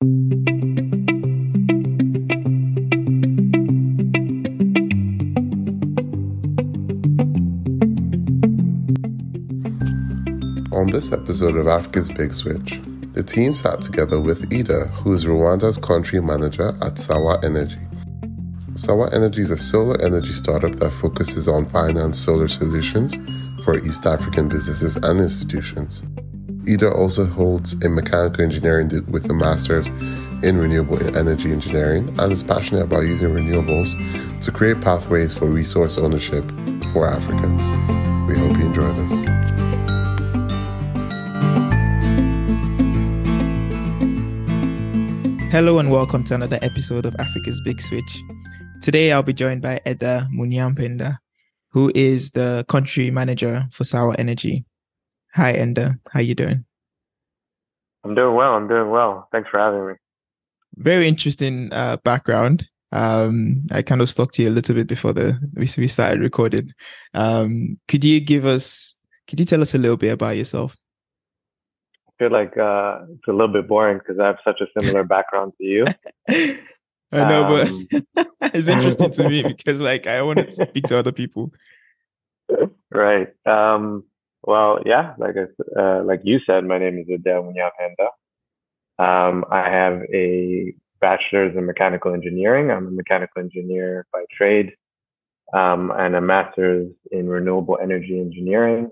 On this episode of Africa's Big Switch, the team sat together with Ida, who is Rwanda's country manager at Sawa Energy. Sawa Energy is a solar energy startup that focuses on finance solar solutions for East African businesses and institutions. Ida also holds a mechanical engineering with a master's in renewable energy engineering and is passionate about using renewables to create pathways for resource ownership for Africans. We hope you enjoy this. Hello and welcome to another episode of Africa's Big Switch. Today I'll be joined by Eder Munyampenda, who is the country manager for Sawa Energy. Hi Enda, how are you doing? I'm doing well. I'm doing well. Thanks for having me. Very interesting uh, background. Um, I kind of talked to you a little bit before the we started recording. Um, could you give us? Could you tell us a little bit about yourself? I feel like uh, it's a little bit boring because I have such a similar background to you. I know, um, but it's interesting to me because like I want to speak to other people. Right. Um, well, yeah, like I, uh, like you said, my name is Adele Munyampenda. Um, I have a bachelor's in mechanical engineering. I'm a mechanical engineer by trade, um, and a master's in renewable energy engineering.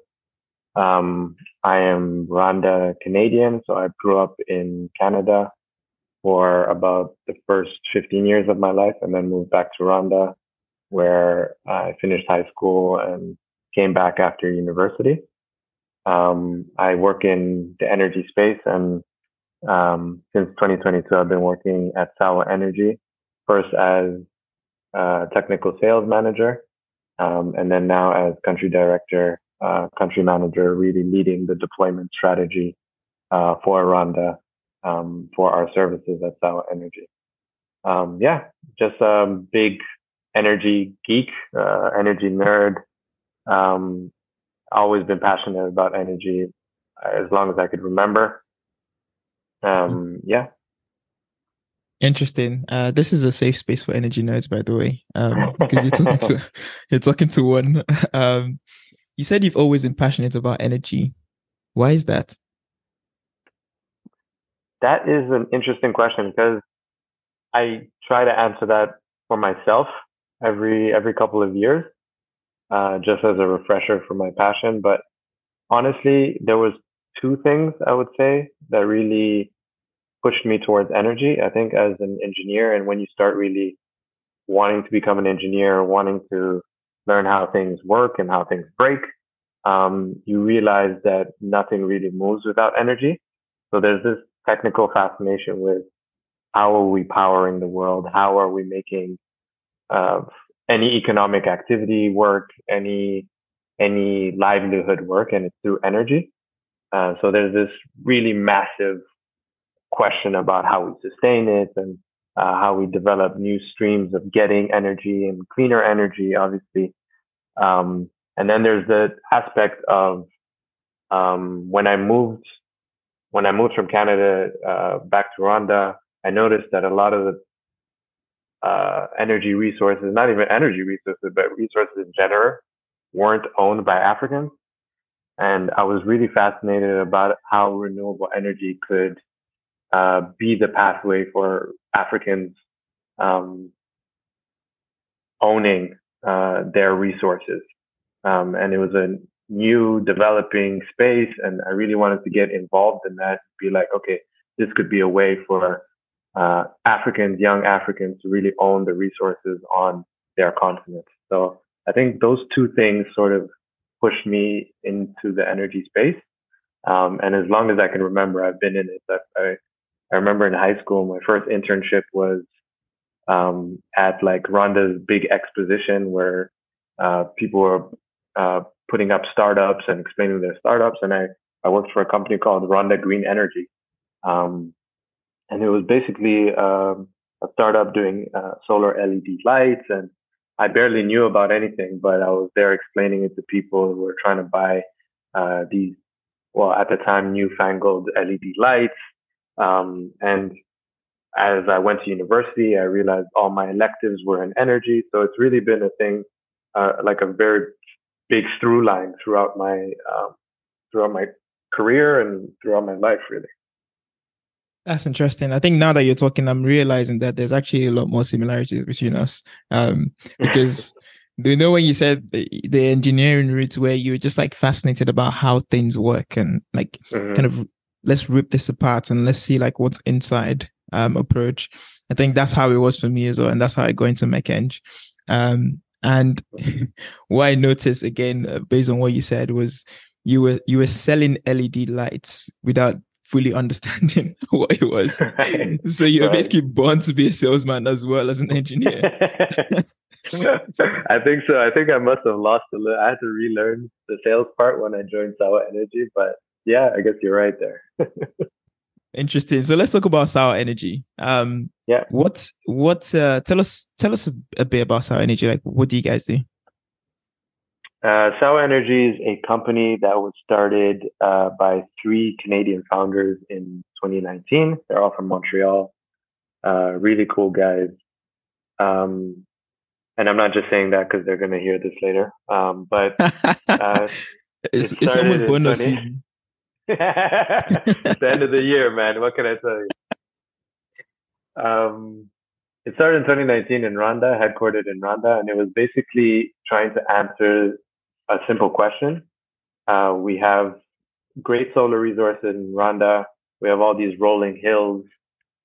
Um, I am Rwanda Canadian, so I grew up in Canada for about the first 15 years of my life and then moved back to Rwanda where I finished high school and came back after university. Um, I work in the energy space and um, since 2022, I've been working at Sawa Energy, first as a technical sales manager, um, and then now as country director uh, country manager, really leading the deployment strategy uh, for Rwanda um, for our services at Sawa Energy. Um, yeah, just a big energy geek, uh, energy nerd. Um, always been passionate about energy as long as I could remember. Um, yeah. Interesting. Uh, this is a safe space for energy nerds, by the way, um, because you're talking to you're talking to one. Um, you said you've always been passionate about energy. Why is that? That is an interesting question because I try to answer that for myself every every couple of years, uh, just as a refresher for my passion. But honestly, there was two things I would say that really pushed me towards energy. I think as an engineer, and when you start really wanting to become an engineer, wanting to learn how things work and how things break, um, you realize that nothing really moves without energy. So there's this technical fascination with how are we powering the world? How are we making uh, any economic activity work, any any livelihood work, and it's through energy. Uh, so there's this really massive question about how we sustain it and uh, how we develop new streams of getting energy and cleaner energy, obviously. Um, and then there's the aspect of um, when I moved when I moved from Canada uh, back to Rwanda, I noticed that a lot of the uh, energy resources, not even energy resources, but resources in general, weren't owned by Africans. And I was really fascinated about how renewable energy could uh, be the pathway for Africans um, owning uh, their resources. Um, and it was a new developing space. And I really wanted to get involved in that, be like, okay, this could be a way for uh, Africans, young Africans to really own the resources on their continent. So I think those two things sort of pushed me into the energy space. Um, and as long as I can remember, I've been in it. I, I remember in high school, my first internship was um, at like Rwanda's big exposition where uh, people were uh, putting up startups and explaining their startups. And I, I worked for a company called Rwanda Green Energy. Um, and it was basically um, a startup doing uh, solar LED lights. And I barely knew about anything, but I was there explaining it to people who were trying to buy uh, these, well, at the time, newfangled LED lights. Um, and as I went to university, I realized all my electives were in energy. So it's really been a thing, uh, like a very big through line throughout my um, throughout my career and throughout my life, really. That's interesting. I think now that you're talking, I'm realizing that there's actually a lot more similarities between us. Um, because do you know when you said the, the, engineering route where you were just like fascinated about how things work and like mm-hmm. kind of let's rip this apart and let's see like what's inside um approach. I think that's how it was for me as well, and that's how I got into MechEng. Um, and what I noticed again, uh, based on what you said, was you were you were selling LED lights without fully understanding what it was. Right. So you're right. basically born to be a salesman as well as an engineer. I think so. I think I must have lost a little. I had to relearn the sales part when I joined Sawa Energy, but yeah, I guess you're right there. Interesting. So let's talk about Sawa Energy. Um, yeah. What what uh, tell us tell us a bit about Sawa Energy. Like, what do you guys do? Uh, Energy is a company that was started uh, by three Canadian founders in 2019. They're all from Montreal. Uh, really cool guys. Um, and I'm not just saying that because they're going to hear this later. Um, but uh, it's, it it's almost bonus season. it's the end of the year, man. What can I tell you? Um, it started in 2019 in Rwanda, headquartered in Rwanda, and it was basically trying to answer a simple question. Uh, we have great solar resources in Rwanda. We have all these rolling hills,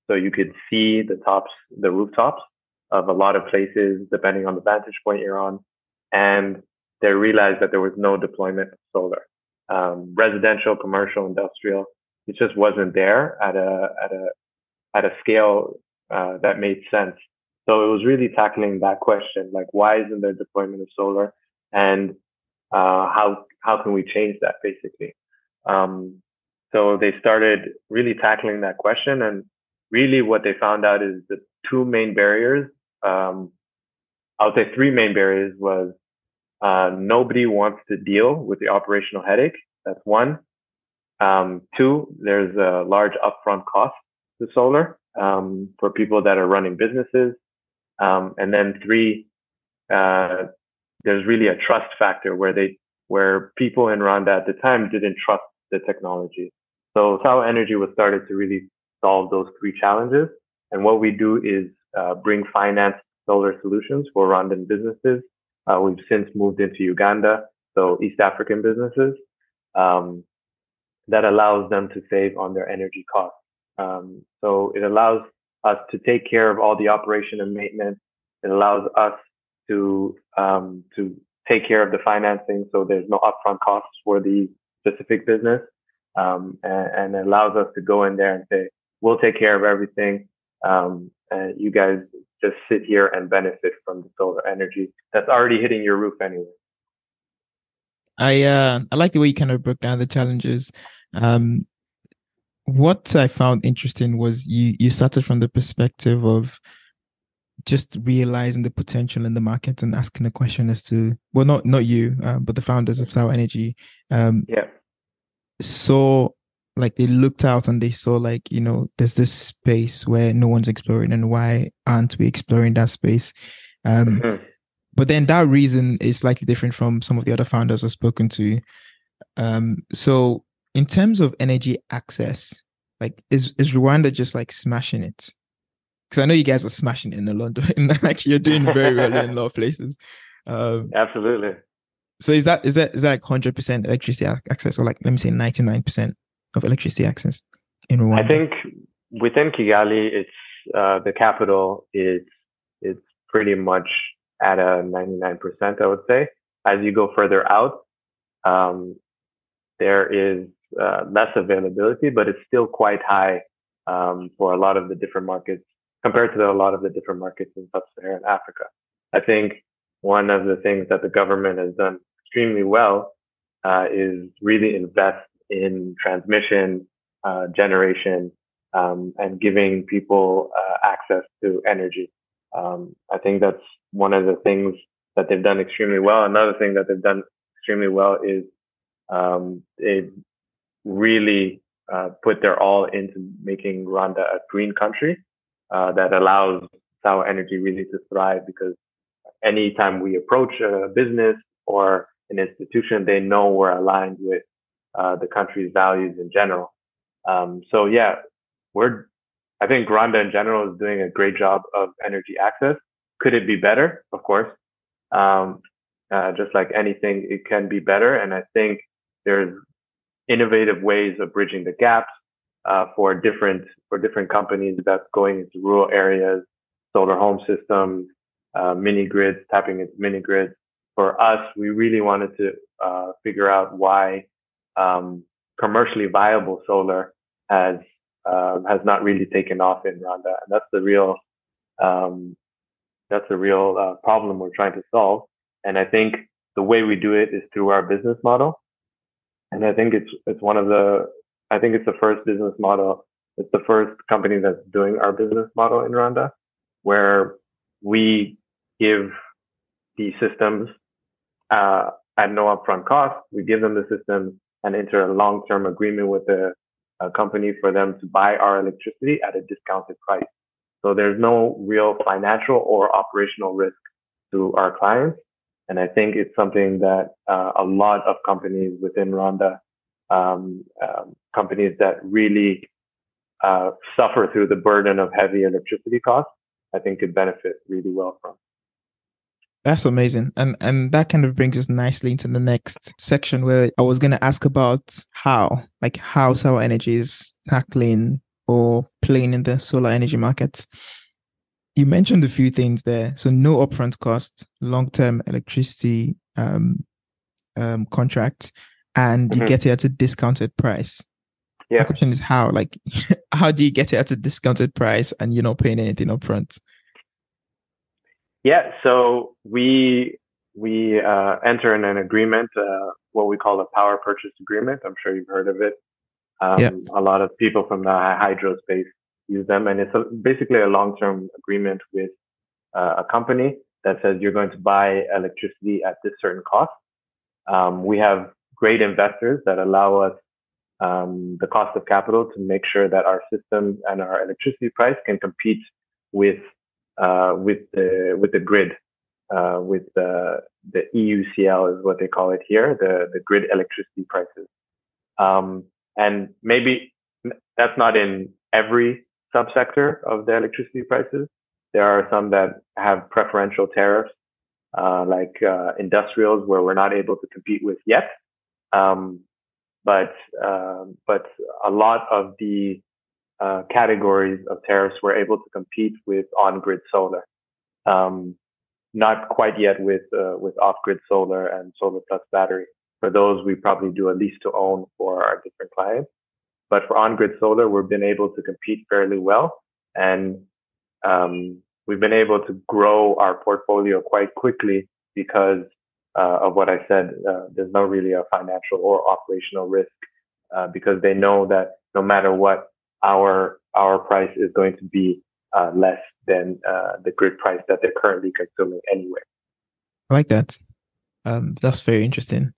so you could see the tops, the rooftops of a lot of places, depending on the vantage point you're on. And they realized that there was no deployment of solar, um, residential, commercial, industrial. It just wasn't there at a at a at a scale uh, that made sense. So it was really tackling that question, like why isn't there deployment of solar? And uh, how how can we change that basically? Um, so they started really tackling that question, and really what they found out is the two main barriers. Um, I would say three main barriers was uh, nobody wants to deal with the operational headache. That's one. Um, two, there's a large upfront cost to solar um, for people that are running businesses. Um, and then three, uh, there's really a trust factor where they where people in Rwanda at the time didn't trust the technology. So Sawa Energy was started to really solve those three challenges. And what we do is uh, bring finance solar solutions for Rwandan businesses. Uh, we've since moved into Uganda, so East African businesses. Um, that allows them to save on their energy costs. Um, so it allows us to take care of all the operation and maintenance. It allows us to um, to take care of the financing, so there's no upfront costs for the specific business, um, and, and, allows us to go in there and say, "We'll take care of everything. Um, and you guys just sit here and benefit from the solar energy that's already hitting your roof anyway." I uh, I like the way you kind of broke down the challenges. Um, what I found interesting was you you started from the perspective of just realizing the potential in the market and asking the question as to well not not you uh, but the founders of Sawa Energy um yeah. saw like they looked out and they saw like you know there's this space where no one's exploring and why aren't we exploring that space? Um mm-hmm. but then that reason is slightly different from some of the other founders I've spoken to. Um so in terms of energy access like is is Rwanda just like smashing it because I know you guys are smashing in a lot. like you're doing very well in a lot of places. Um, Absolutely. So is that is that is that like hundred percent electricity access, or like let me say ninety nine percent of electricity access in Rwanda? I think within Kigali, it's uh, the capital. It's it's pretty much at a ninety nine percent. I would say. As you go further out, um, there is uh, less availability, but it's still quite high um, for a lot of the different markets compared to a lot of the different markets in sub-Saharan Africa. I think one of the things that the government has done extremely well uh, is really invest in transmission, uh, generation, um, and giving people uh, access to energy. Um, I think that's one of the things that they've done extremely well. Another thing that they've done extremely well is um, they really uh, put their all into making Rwanda a green country. Uh, that allows Sawa Energy really to thrive because anytime we approach a business or an institution, they know we're aligned with uh, the country's values in general. Um, so yeah, we're, I think Rwanda in general is doing a great job of energy access. Could it be better? Of course. Um, uh, just like anything, it can be better. And I think there's innovative ways of bridging the gaps uh, for different for different companies that's going into rural areas, solar home systems, uh, mini grids, tapping into mini grids. For us, we really wanted to uh, figure out why um, commercially viable solar has uh, has not really taken off in Rwanda, and that's the real um, that's the real uh, problem we're trying to solve. And I think the way we do it is through our business model. And I think it's it's one of the I think it's the first business model. It's the first company that's doing our business model in Rwanda, where we give the systems uh, at no upfront cost. We give them the systems and enter a long-term agreement with the company for them to buy our electricity at a discounted price. So there's no real financial or operational risk to our clients. And I think it's something that uh, a lot of companies within Rwanda, um, um, companies that really uh, suffer through the burden of heavy electricity costs, I think could benefit really well from. That's amazing. And and that kind of brings us nicely into the next section where I was gonna ask about how, like how Sawa Energy is tackling or playing in the solar energy market. You mentioned a few things there. So no upfront cost, long-term electricity um, um, contract, and mm-hmm. you get it at a discounted price. Yeah. The question is how, like, how do you get it at a discounted price and you're not paying anything upfront? Yeah, so we we uh, enter in an agreement, uh, what we call a power purchase agreement. I'm sure you've heard of it. Um, yeah. A lot of people from the hydro space use them, and it's a, basically a long-term agreement with uh, a company that says you're going to buy electricity at this certain cost. Um, we have great investors that allow us um, the cost of capital to make sure that our system and our electricity price can compete with uh, with the with the grid, uh, with the the EUCL is what they call it here, the the grid electricity prices. Um, and maybe that's not in every subsector of the electricity prices. There are some that have preferential tariffs, uh, like uh, industrials, where we're not able to compete with yet. Um, but um, but a lot of the uh, categories of tariffs we're able to compete with on-grid solar. Um, not quite yet with uh, with off-grid solar and solar plus battery. For those, we probably do a lease to own for our different clients. But for on-grid solar, we've been able to compete fairly well, and um, we've been able to grow our portfolio quite quickly because uh, of what I said. Uh, there's no really a financial or operational risk uh, because they know that no matter what, our our price is going to be uh, less than uh, the grid price that they're currently consuming anyway. I like that. Um, that's very interesting.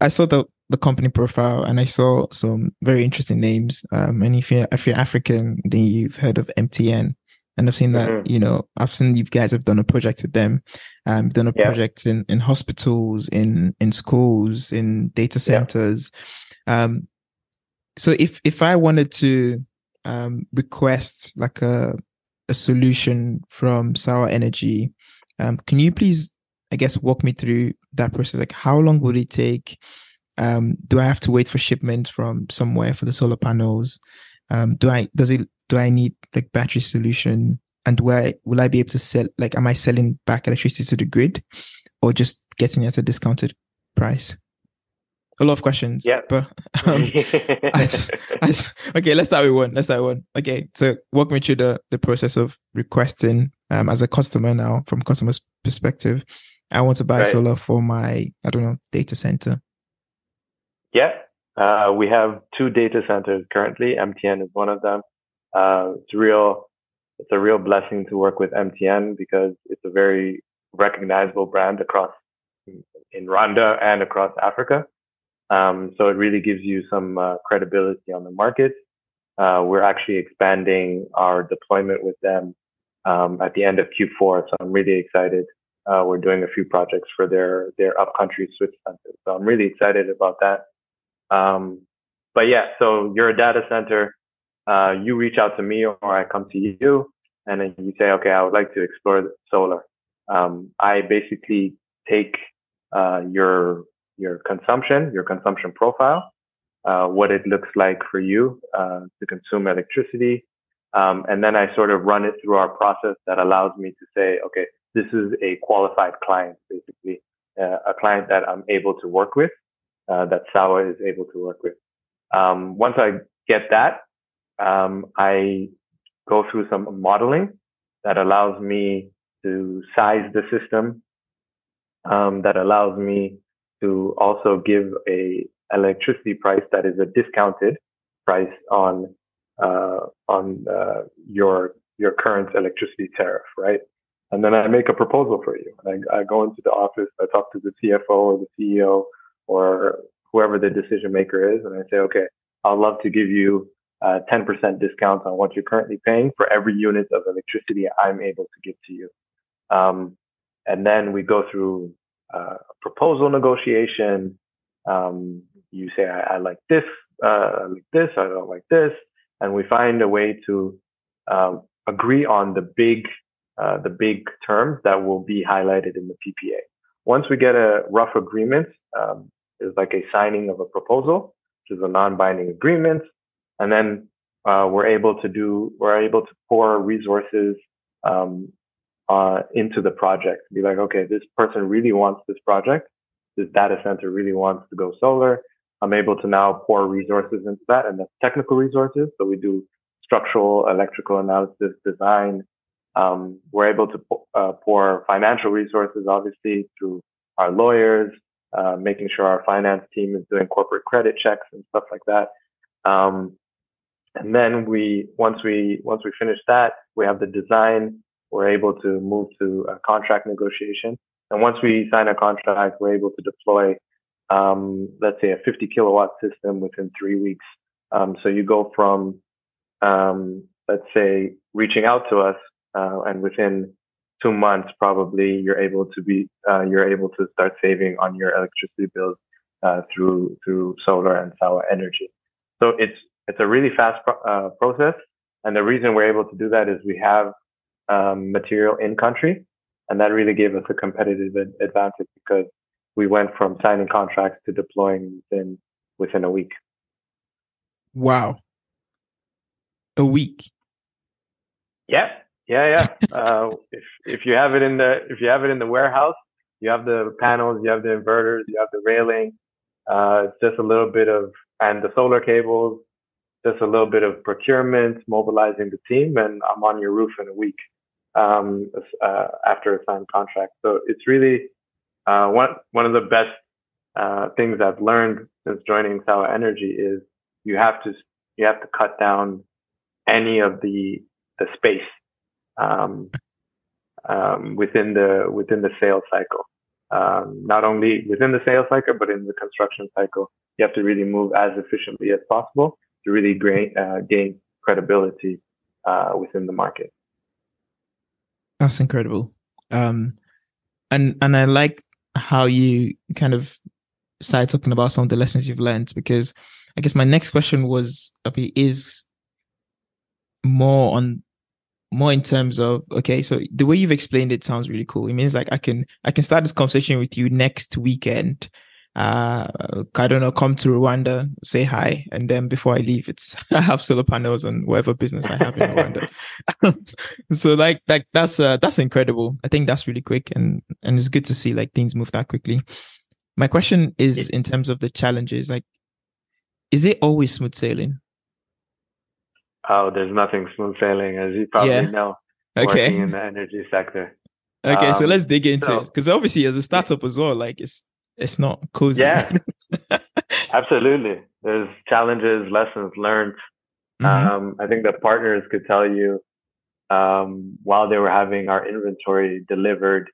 I saw the the company profile and I saw some very interesting names. Um, and if you're if you're African, then you've heard of MTN. And I've seen that, mm-hmm. you know, I've seen you guys have done a project with them, um, done a yeah. project in, in hospitals, in in schools, in data centers. Yeah. Um, so if if I wanted to um, request like a a solution from Sawa Energy, um, can you please, I guess, walk me through that process? Like, how long would it take? Um, do I have to wait for shipment from somewhere for the solar panels? Um, do I does it do I need like battery solution? And where will I be able to sell? Like, am I selling back electricity to the grid, or just getting it at a discounted price? a lot of questions. Yeah. But um, I just, I just, okay, let's start with one. Let's start with one. Okay. So walk me through the the process of requesting um as a customer now from customer's perspective. I want to buy right. solar for my I don't know data center. Yeah. Uh, we have two data centers currently. MTN is one of them. Uh, it's real. It's a real blessing to work with MTN because it's a very recognizable brand across in Rwanda and across Africa. Um, so it really gives you some uh, credibility on the market. uh, we're actually expanding our deployment with them um, at the end of Q4. So I'm really excited. Uh, we're doing a few projects for their their upcountry switch center. So I'm really excited about that. Um, but yeah, so you're a data center. Uh, you reach out to me or I come to you and then you say, okay, I would like to explore solar. Um, I basically take uh, your your consumption, your consumption profile, uh, what it looks like for you uh, to consume electricity, um, and then I sort of run it through our process that allows me to say, okay, this is a qualified client, basically uh, a client that I'm able to work with, uh, that Sawa is able to work with. Um, once I get that, um, I go through some modeling that allows me to size the system, um, that allows me to also give a electricity price that is a discounted price on uh, on uh, your your current electricity tariff, right? And then I make a proposal for you. I, I go into the office, I talk to the CFO or the CEO or whoever the decision maker is, and I say, okay, I'd love to give you a 10% discount on what you're currently paying for every unit of electricity I'm able to give to you. Um, and then we go through uh, proposal negotiation. Um, you say, I, I like this, uh, I like this, I don't like this. And we find a way to uh, agree on the big, uh, the big terms that will be highlighted in the PPA. Once we get a rough agreement, um, it's like a signing of a proposal, which is a non-binding agreement. And then uh, we're able to do, we're able to pour resources um, uh, into the project. Be like, okay, this person really wants this project. This data center really wants to go solar. I'm able to now pour resources into that, and that's technical resources. So we do structural, electrical analysis, design. Um, we're able to uh, pour financial resources, obviously, through our lawyers, uh, making sure our finance team is doing corporate credit checks and stuff like that. Um, and then we, once we, once we finish that, we have the design we're able to move to a contract negotiation. And once we sign a contract, we're able to deploy, um, let's say, a 50 kilowatt system within three weeks. Um, so you go from, um, let's say, reaching out to us, uh, and within two months, probably you're able to be, uh, you're able to start saving on your electricity bills uh, through through solar and solar Energy. So it's it's a really fast uh, process, and the reason we're able to do that is we have um, material in country. And that really gave us a competitive advantage because we went from signing contracts to deploying within within a week. Wow. A week. Yeah. Yeah, yeah. uh, if if you have it in the if you have it in the warehouse, you have the panels, you have the inverters, you have the railing. Uh, it's just a little bit of and the solar cables, just a little bit of procurement, mobilizing the team, and I'm on your roof in a week um, uh, after a signed contract. So it's really uh, one one of the best uh, things I've learned since joining Sawa Energy is you have to you have to cut down any of the the space um, um, within the within the sales cycle. Um, not only within the sales cycle, but in the construction cycle, you have to really move as efficiently as possible to really gain, uh, gain credibility uh, within the market. That's incredible. Um, and and I like how you kind of started talking about some of the lessons you've learned because I guess my next question was is more on more in terms of okay so the way you've explained it sounds really cool it means like i can i can start this conversation with you next weekend uh, I don't know, come to Rwanda, say hi, and then before I leave, it's I have solar panels on whatever business I have in Rwanda. so like like that's uh, that's incredible. I think that's really quick, and and it's good to see like things move that quickly. My question is in terms of the challenges, like, is it always smooth sailing? Oh, there's nothing smooth sailing, as you probably yeah. know. Okay. Working in the energy sector. Okay, um, so let's dig into so, it because obviously, as a startup as well, like it's it's not cozy. Yeah, absolutely. There's challenges, lessons learned. Mm-hmm. Um, I think the partners could tell you um, while they were having our inventory delivered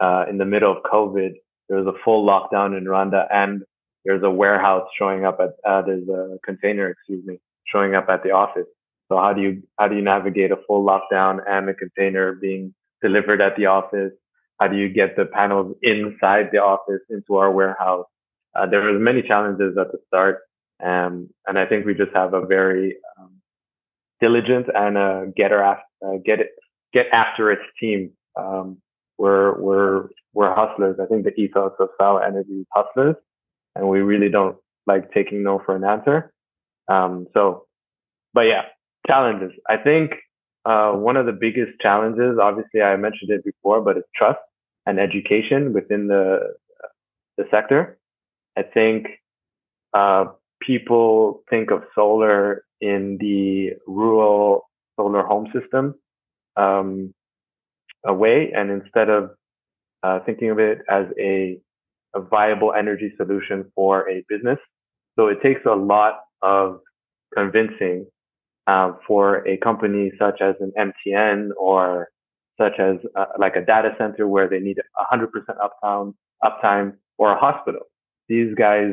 uh, in the middle of COVID, there was a full lockdown in Rwanda, and there's a warehouse showing up at uh, there's a container, excuse me, showing up at the office. So how do you how do you navigate a full lockdown and a container being delivered at the office? How do you get the panels inside the office into our warehouse? Uh, there was many challenges at the start, um, and I think we just have a very um, diligent and a getter after, uh, get it get after its team. Um, we're we're we're hustlers. I think the ethos of Sawa Energy is hustlers, and we really don't like taking no for an answer. Um, so, but yeah, challenges. I think uh, one of the biggest challenges, obviously, I mentioned it before, but it's trust and education within the the sector. I think uh, people think of solar in the rural solar home system um, way, and instead of uh, thinking of it as a, a viable energy solution for a business, so it takes a lot of convincing uh, for a company such as an MTN or such as uh, like a data center where they need 100% uptime, uptime or a hospital. These guys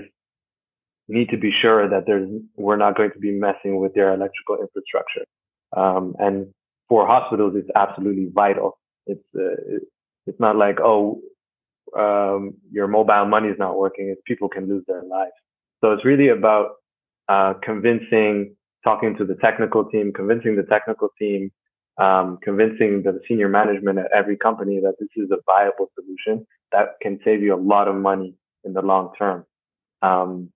need to be sure that there's, we're not going to be messing with their electrical infrastructure. Um, and for hospitals, it's absolutely vital. It's, uh, it's not like, oh, um, your mobile money is not working. It's people can lose their lives. So it's really about uh, convincing, talking to the technical team, convincing the technical team, um, convincing the senior management at every company that this is a viable solution that can save you a lot of money in the long term. Um,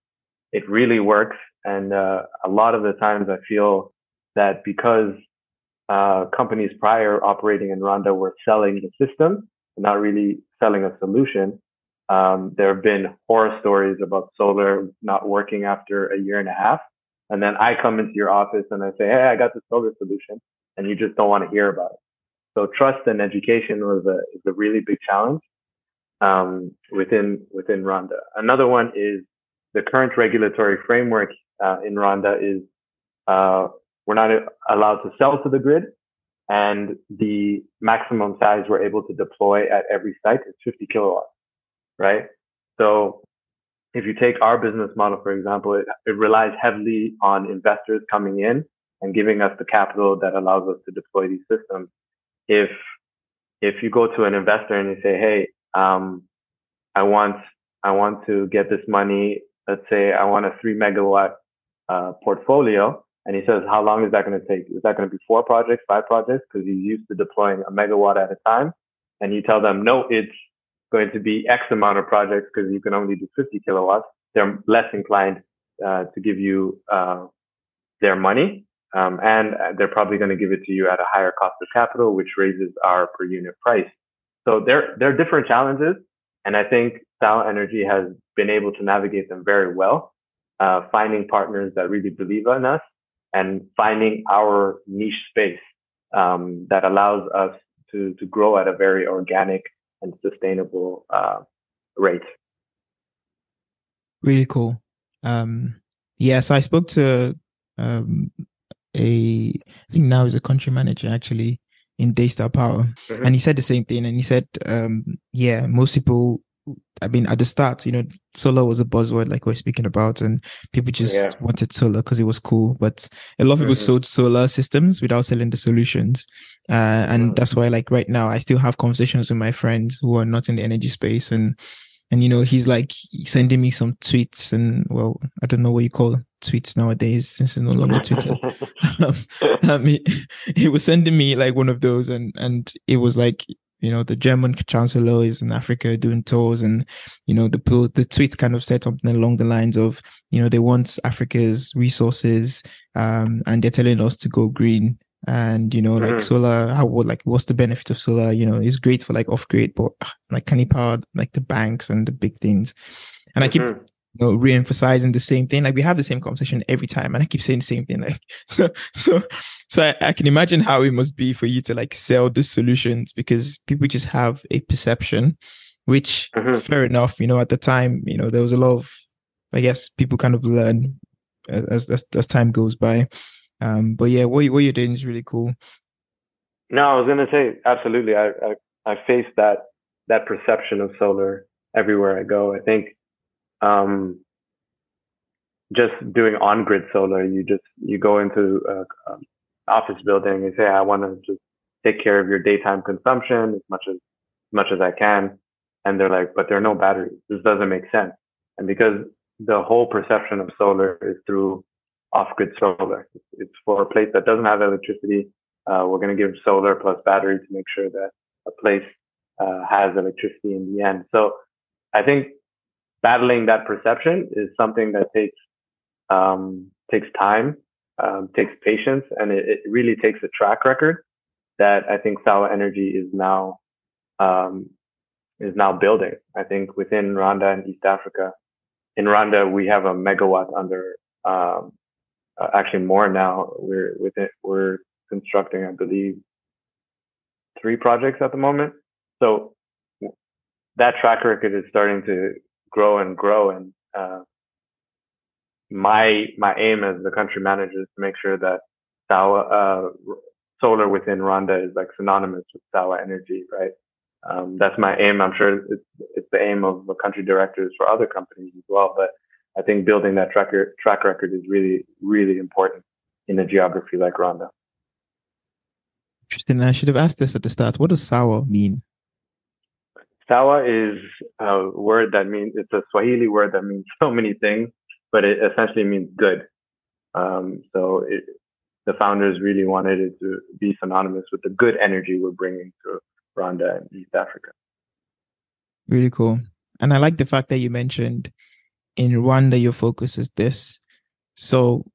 it really works. And uh, a lot of the times I feel that because uh, companies prior operating in Rwanda were selling the system, not really selling a solution, um, there have been horror stories about solar not working after a year and a half. And then I come into your office and I say, Hey, I got the solar solution and you just don't want to hear about it. So trust and education was a, is a really big challenge, um, within, within Rwanda. Another one is the current regulatory framework, uh, in Rwanda is, uh, we're not allowed to sell to the grid and the maximum size we're able to deploy at every site is 50 kilowatts right? So if you take our business model, for example, it, it relies heavily on investors coming in and giving us the capital that allows us to deploy these systems. If if you go to an investor and you say, "Hey, um, I want I want to get this money. Let's say I want a three megawatt uh, portfolio," and he says, "How long is that going to take? Is that going to be four projects, five projects? Because he's used to deploying a megawatt at a time." And you tell them, "No, it's going to be X amount of projects because you can only do 50 kilowatts, they're less inclined uh, to give you uh, their money. Um, and they're probably going to give it to you at a higher cost of capital, which raises our per unit price. So there, there are different challenges. And I think Sawa Energy has been able to navigate them very well, uh, finding partners that really believe in us and finding our niche space um, that allows us to, to grow at a very organic and sustainable uh, rate. Really cool. Um, yes, I spoke to um, a, I think now is a country manager actually in Daystar Power, mm-hmm. and he said the same thing. And he said, um, yeah, most people I mean, at the start, you know, solar was a buzzword, like we are speaking about, and people just yeah. wanted solar because it was cool. But a lot of people mm-hmm. sold solar systems without selling the solutions. Uh, and mm-hmm. that's why, like, right now, I still have conversations with my friends who are not in the energy space. And, and, you know, he's like sending me some tweets and, well, I don't know what you call tweets nowadays since it's no longer Twitter. um, um, he, he was sending me like one of those and, and it was like, you know, the German chancellor is in Africa doing tours and, you know, the, the tweet kind of said something along the lines of, you know, they want Africa's resources, um, and they're telling us to go green. And, you know, mm-hmm. like solar, how, what, like, what's the benefit of solar? You know, it's great for like off grid, but like, can it power like the banks and the big things? And mm-hmm. I keep you know, re-emphasizing the same thing. Like we have the same conversation every time, and I keep saying the same thing. Like so, so, so I, I, can imagine how it must be for you to like sell the solutions because people just have a perception, which mm-hmm. fair enough. You know, at the time, you know, there was a lot of, I guess, people kind of learn as as, as time goes by. Um, but yeah, what what you're doing is really cool. No, I was gonna say absolutely. I I, I face that that perception of solar everywhere I go. I think um, just doing on-grid solar. You just you go into an office building and say, I want to just take care of your daytime consumption as much as, as much as I can. And they're like, but there are no batteries. This doesn't make sense. And because the whole perception of solar is through off-grid solar. It's for a place that doesn't have electricity. Uh, we're going to give solar plus battery to make sure that a place uh, has electricity in the end. So I think battling that perception is something that takes um, takes time, um, takes patience, and it, it, really takes a track record that I think Sawa Energy is now um, is now building. I think within Rwanda and East Africa, in Rwanda we have a megawatt under um, uh, actually more now. We're with it. We're constructing, I believe, three projects at the moment. So that track record is starting to grow and grow. And uh, my my aim as the country manager is to make sure that Sawa uh, solar within Rwanda is like synonymous with Sawa Energy, right? Um, that's my aim. I'm sure it's it's the aim of the country directors for other companies as well. But I think building that track track record is really really important in a geography like Rwanda. Interesting. I should have asked this at the start. What does Sawa mean? Sawa is a word that means it's a Swahili word that means so many things, but it essentially means good. Um, so it, the founders really wanted it to be synonymous with the good energy we're bringing to Rwanda and East Africa. Really cool. And I like the fact that you mentioned in Rwanda your focus is this. So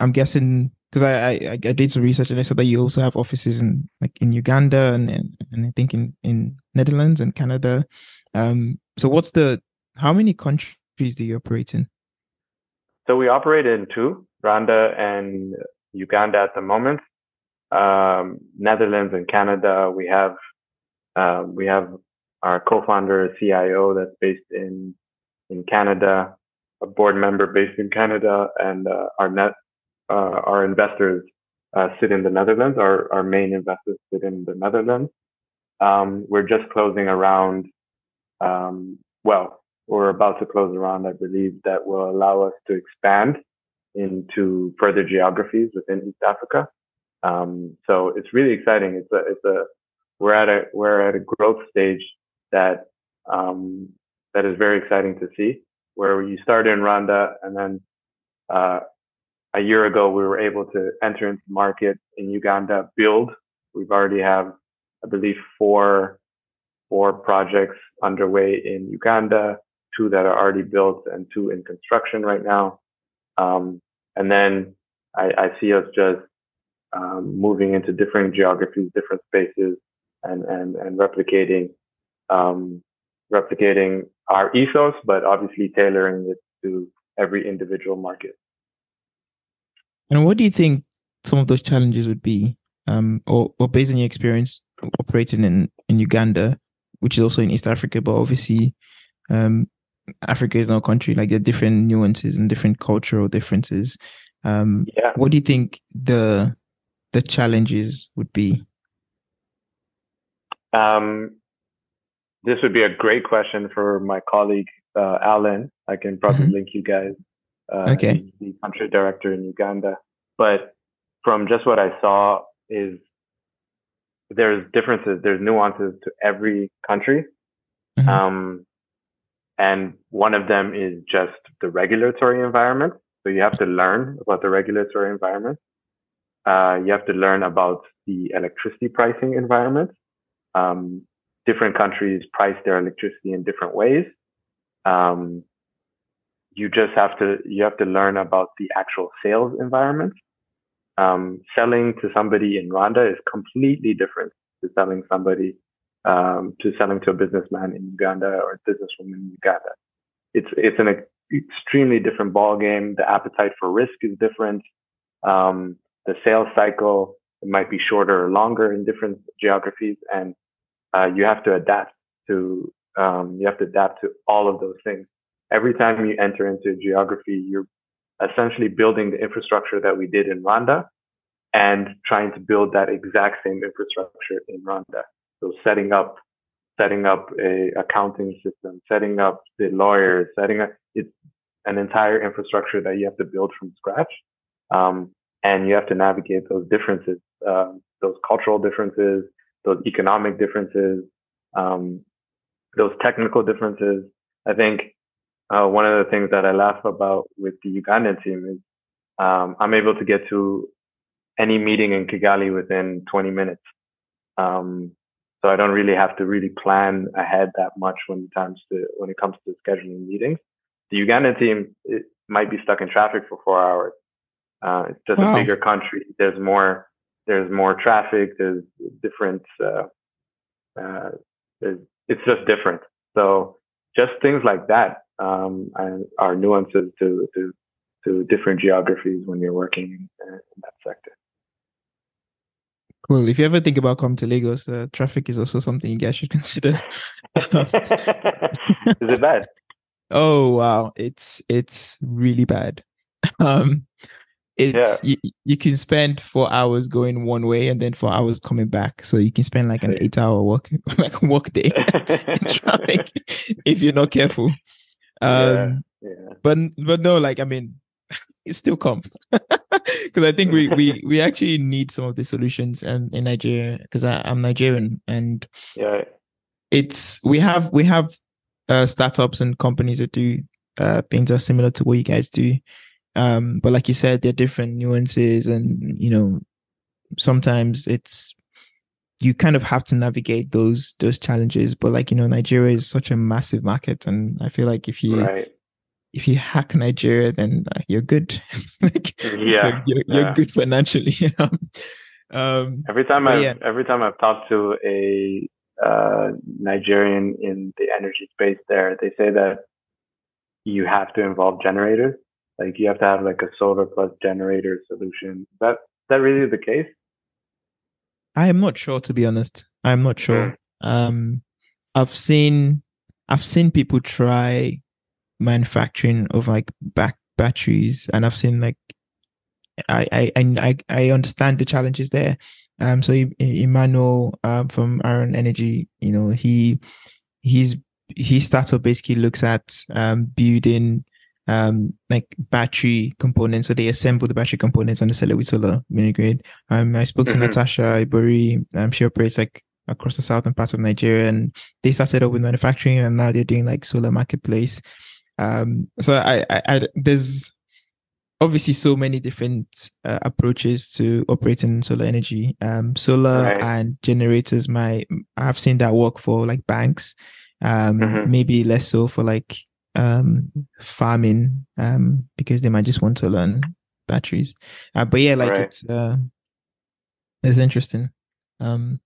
I'm guessing because I, I, I did some research and I saw that you also have offices in like in Uganda and and, I think in in Netherlands and Canada. Um, so what's the how many countries do you operate in? So we operate in two, Rwanda and Uganda at the moment. Um, Netherlands and Canada, we have uh, we have our co-founder CIO that's based in in Canada, a board member based in Canada, and uh, our net uh, our investors uh, sit in the Netherlands. Our, our main investors sit in the Netherlands. Um, we're just closing around, um, well, we're about to close around, I believe, that will allow us to expand into further geographies within East Africa. Um, so it's really exciting. It's a, it's a, we're at a, we're at a growth stage that, um, that is very exciting to see where you start in Rwanda and then, uh, a year ago, we were able to enter into market in Uganda, build. We've already have, I believe, four, four projects underway in Uganda, two that are already built and two in construction right now. Um, and then I, I, see us just um, moving into different geographies, different spaces, and and and replicating um, replicating our ethos, but obviously tailoring it to every individual market. And what do you think some of those challenges would be, um, or, or based on your experience operating in, in Uganda, which is also in East Africa, but obviously um, Africa is not a country, like there are different nuances and different cultural differences. Um, yeah. What do you think the the challenges would be? Um, this would be a great question for my colleague uh, Alan. I can probably mm-hmm. link you guys uh, okay. the country director in Uganda. But from just what I saw is there's differences, there's nuances to every country. Mm-hmm. Um, and one of them is just the regulatory environment. So you have to learn about the regulatory environment. Uh, you have to learn about the electricity pricing environment. Um, different countries price their electricity in different ways. Um, you just have to you have to learn about the actual sales environment. Um, selling to somebody in Rwanda is completely different to selling somebody um, to selling to a businessman in Uganda or a businesswoman in Uganda. It's it's an extremely different ball game. The appetite for risk is different. Um, the sales cycle might be shorter or longer in different geographies, and uh, you have to adapt to um, you have to adapt to all of those things every time you enter into geography, you're essentially building the infrastructure that we did in Rwanda and trying to build that exact same infrastructure in Rwanda. So setting up, setting up a accounting system, setting up the lawyers, setting up, it's an entire infrastructure that you have to build from scratch. Um, and you have to navigate those differences, uh, those cultural differences, those economic differences, um, those technical differences. I think uh, one of the things that I laugh about with the Ugandan team is um, I'm able to get to any meeting in Kigali within 20 minutes. Um, so I don't really have to really plan ahead that much when it comes to when it comes to scheduling meetings. The Ugandan team might be stuck in traffic for four hours. Uh, it's just wow. a bigger country. There's more there's more traffic. There's different. Uh, uh, there's, it's just different. So just things like that um, are nuances to to to different geographies when you're working in, that sector. Cool. If you ever think about coming to Lagos, uh, traffic is also something you guys should consider. is it bad? Oh wow, it's it's really bad. Um, it's yeah. you, you can spend four hours going one way and then four hours coming back. So you can spend like an eight hour work like work day in traffic if you're not careful. Um, yeah, yeah. but but no, like I mean, it's still come because I think we we we actually need some of the solutions and in Nigeria because I'm Nigerian and yeah, it's we have we have uh, startups and companies that do uh, things that are similar to what you guys do um, but like you said, there are different nuances, and you know, sometimes it's you kind of have to navigate those those challenges. But like you know, Nigeria is such a massive market, and I feel like if you right. if you hack Nigeria, then you're good. like, yeah, you're, you're, yeah. you're, good financially. um, every time I yeah. every time I've talked to a uh, Nigerian in the energy space, there they say that you have to involve generators like you have to have like a solar plus generator solution. Is that is that really the case? I am not sure to be honest. I'm not sure. Mm. Um I've seen I've seen people try manufacturing of like back batteries and I've seen like I I I I understand the challenges there. Um so Emmanuel um from Iron Energy, you know, he he's his startup basically looks at um building um like battery components. So they assemble the battery components and they sell it with solar mini grid. Um I spoke mm-hmm. to Natasha Ibori. Um she operates like across the southern part of Nigeria and they started up with manufacturing and now they're doing like solar marketplace. Um so I I, I there's obviously so many different uh, approaches to operating solar energy um solar right. and generators my i've seen that work for like banks um mm-hmm. maybe less so for like um, farming um, because they might just want to learn batteries. Uh, but yeah, like right. it's uh, it's interesting. Um,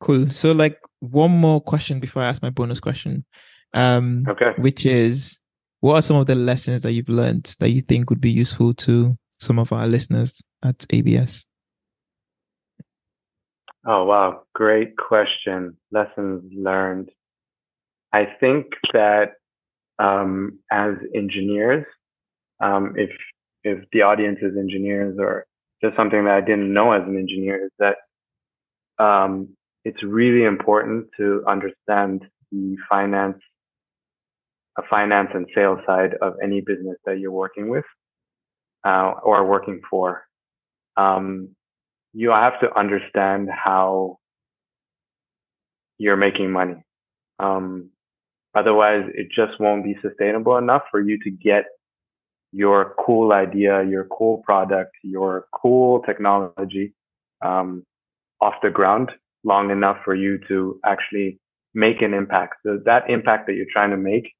cool. So like one more question before I ask my bonus question. Um, okay. Which is, what are some of the lessons that you've learned that you think would be useful to some of our listeners at ABS? Oh wow, great question. Lessons learned. I think that um, as engineers. Um, if if the audience is engineers or just something that I didn't know as an engineer is that um, it's really important to understand the finance, a finance and sales side of any business that you're working with uh, or working for. Um, you have to understand how you're making money. Um, Otherwise, it just won't be sustainable enough for you to get your cool idea, your cool product, your cool technology um, off the ground long enough for you to actually make an impact. So that impact that you're trying to make,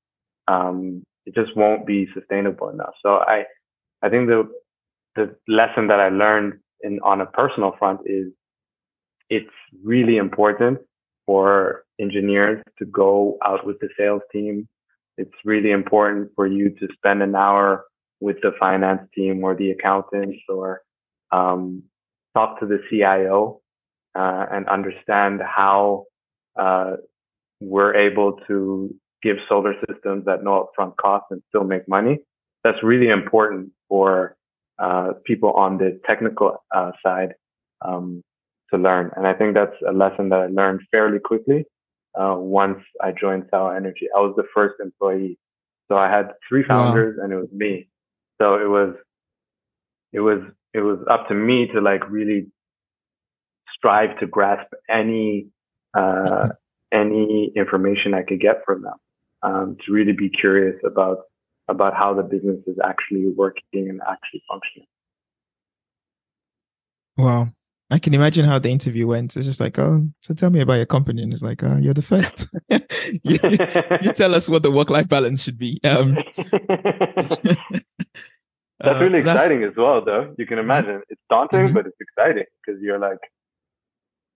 um, it just won't be sustainable enough. So I, I think the the lesson that I learned in on a personal front is it's really important for engineers to go out with the sales team. It's really important for you to spend an hour with the finance team or the accountants or um, talk to the CIO uh, and understand how uh, we're able to give solar systems at no upfront cost and still make money. That's really important for uh, people on the technical uh, side um, to learn. And I think that's a lesson that I learned fairly quickly uh, once I joined Sawa Energy. I was the first employee. So I had three founders wow. and it was me. So it was, it was, it was up to me to like really strive to grasp any, uh, any information I could get from them, um, to really be curious about, about how the business is actually working and actually functioning. Wow. I can imagine how the interview went. It's just like, oh, so tell me about your company. And it's like, oh, you're the first. you, you, tell us what the work life balance should be. Um, that's uh, really exciting that's... as well, though. You can imagine it's daunting, mm-hmm. but it's exciting because you're like,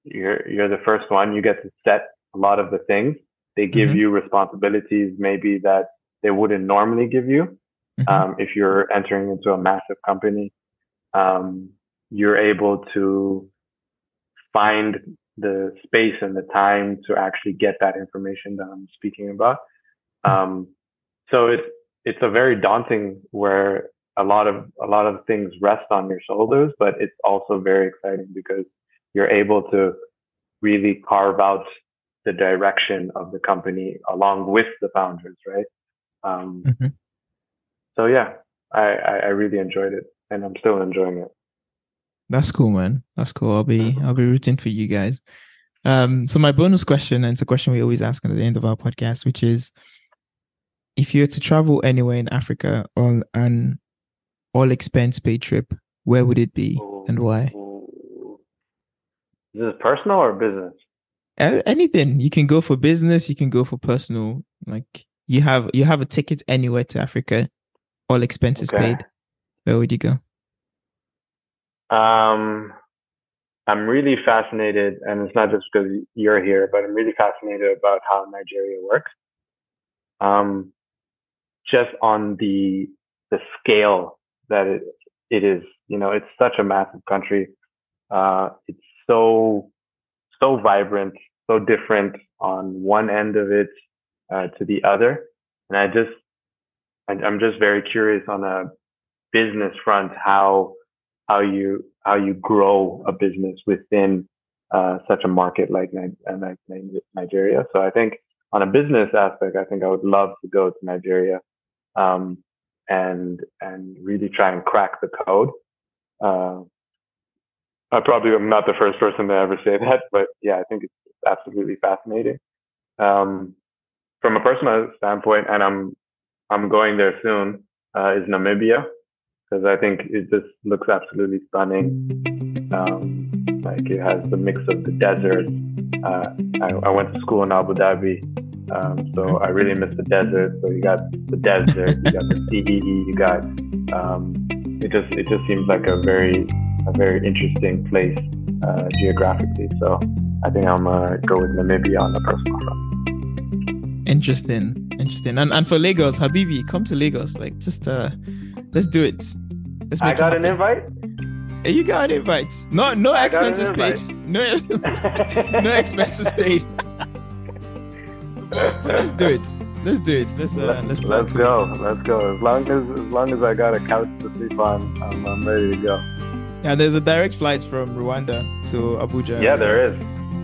you're, you're the first one. You get to set a lot of the things. They give mm-hmm. you responsibilities maybe that they wouldn't normally give you. Mm-hmm. Um, if you're entering into a massive company. Um, you're able to find the space and the time to actually get that information that I'm speaking about. Um, so it's it's a very daunting where a lot of a lot of things rest on your shoulders, but it's also very exciting because you're able to really carve out the direction of the company along with the founders, right? Um, mm-hmm. So yeah, I, I, I really enjoyed it, and I'm still enjoying it. That's cool, man. That's cool. I'll be I'll be rooting for you guys. Um, so my bonus question, and it's a question we always ask at the end of our podcast, which is if you were to travel anywhere in Africa on an all expense paid trip, where would it be and why? Is this personal or business? anything. You can go for business, you can go for personal. Like you have you have a ticket anywhere to Africa, all expenses okay. paid. Where would you go? Um, I'm really fascinated, and it's not just because you're here, but I'm really fascinated about how Nigeria works. Um, just on the the scale that it it is, you know, it's such a massive country. Uh, it's so so vibrant, so different on one end of it uh, to the other, and I just I'm just very curious on a business front how how you how you grow a business within uh, such a market like, uh, Nigeria. So I think on a business aspect, I think I would love to go to Nigeria um, and and really try and crack the code. Uh, I probably am not the first person to ever say that, but yeah, I think it's absolutely fascinating. Um, from a personal standpoint, and I'm I'm going there soon, uh, is Namibia because I think it just looks absolutely stunning. Um, like it has the mix of the desert. Uh, I, I, went to school in Abu Dhabi, um, so I really miss the desert. So you got the desert, you got the CEE, you got. Um, it just it just seems like a very a very interesting place uh, geographically. So I think I'm gonna go with Namibia on the personal front. Interesting, interesting. And and for Lagos, Habibi, come to Lagos. Like just uh, let's do it. Let's I got an invite. You got an invite. No, no I expenses paid. No, no expenses paid. let's do it. Let's do it. Let's uh, let's let's go. It. Let's go. As long as as long as I got a couch to sleep on, I'm, I'm ready to go. Yeah, there's a direct flight from Rwanda to Abuja. Yeah, there is.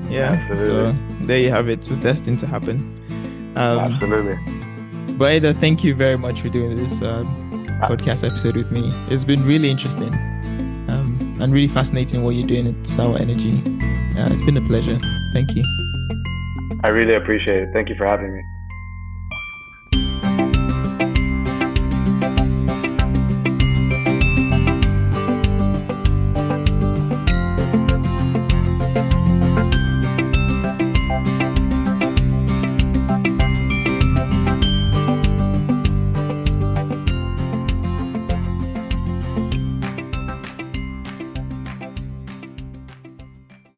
Yeah, Absolutely. so there you have it. It's destined to happen. Um, Absolutely. But Eder, thank you very much for doing this. Uh, podcast episode with me. It's been really interesting um, and really fascinating what you're doing at Sawa Energy. Uh, it's been a pleasure. Thank you. I really appreciate it. Thank you for having me.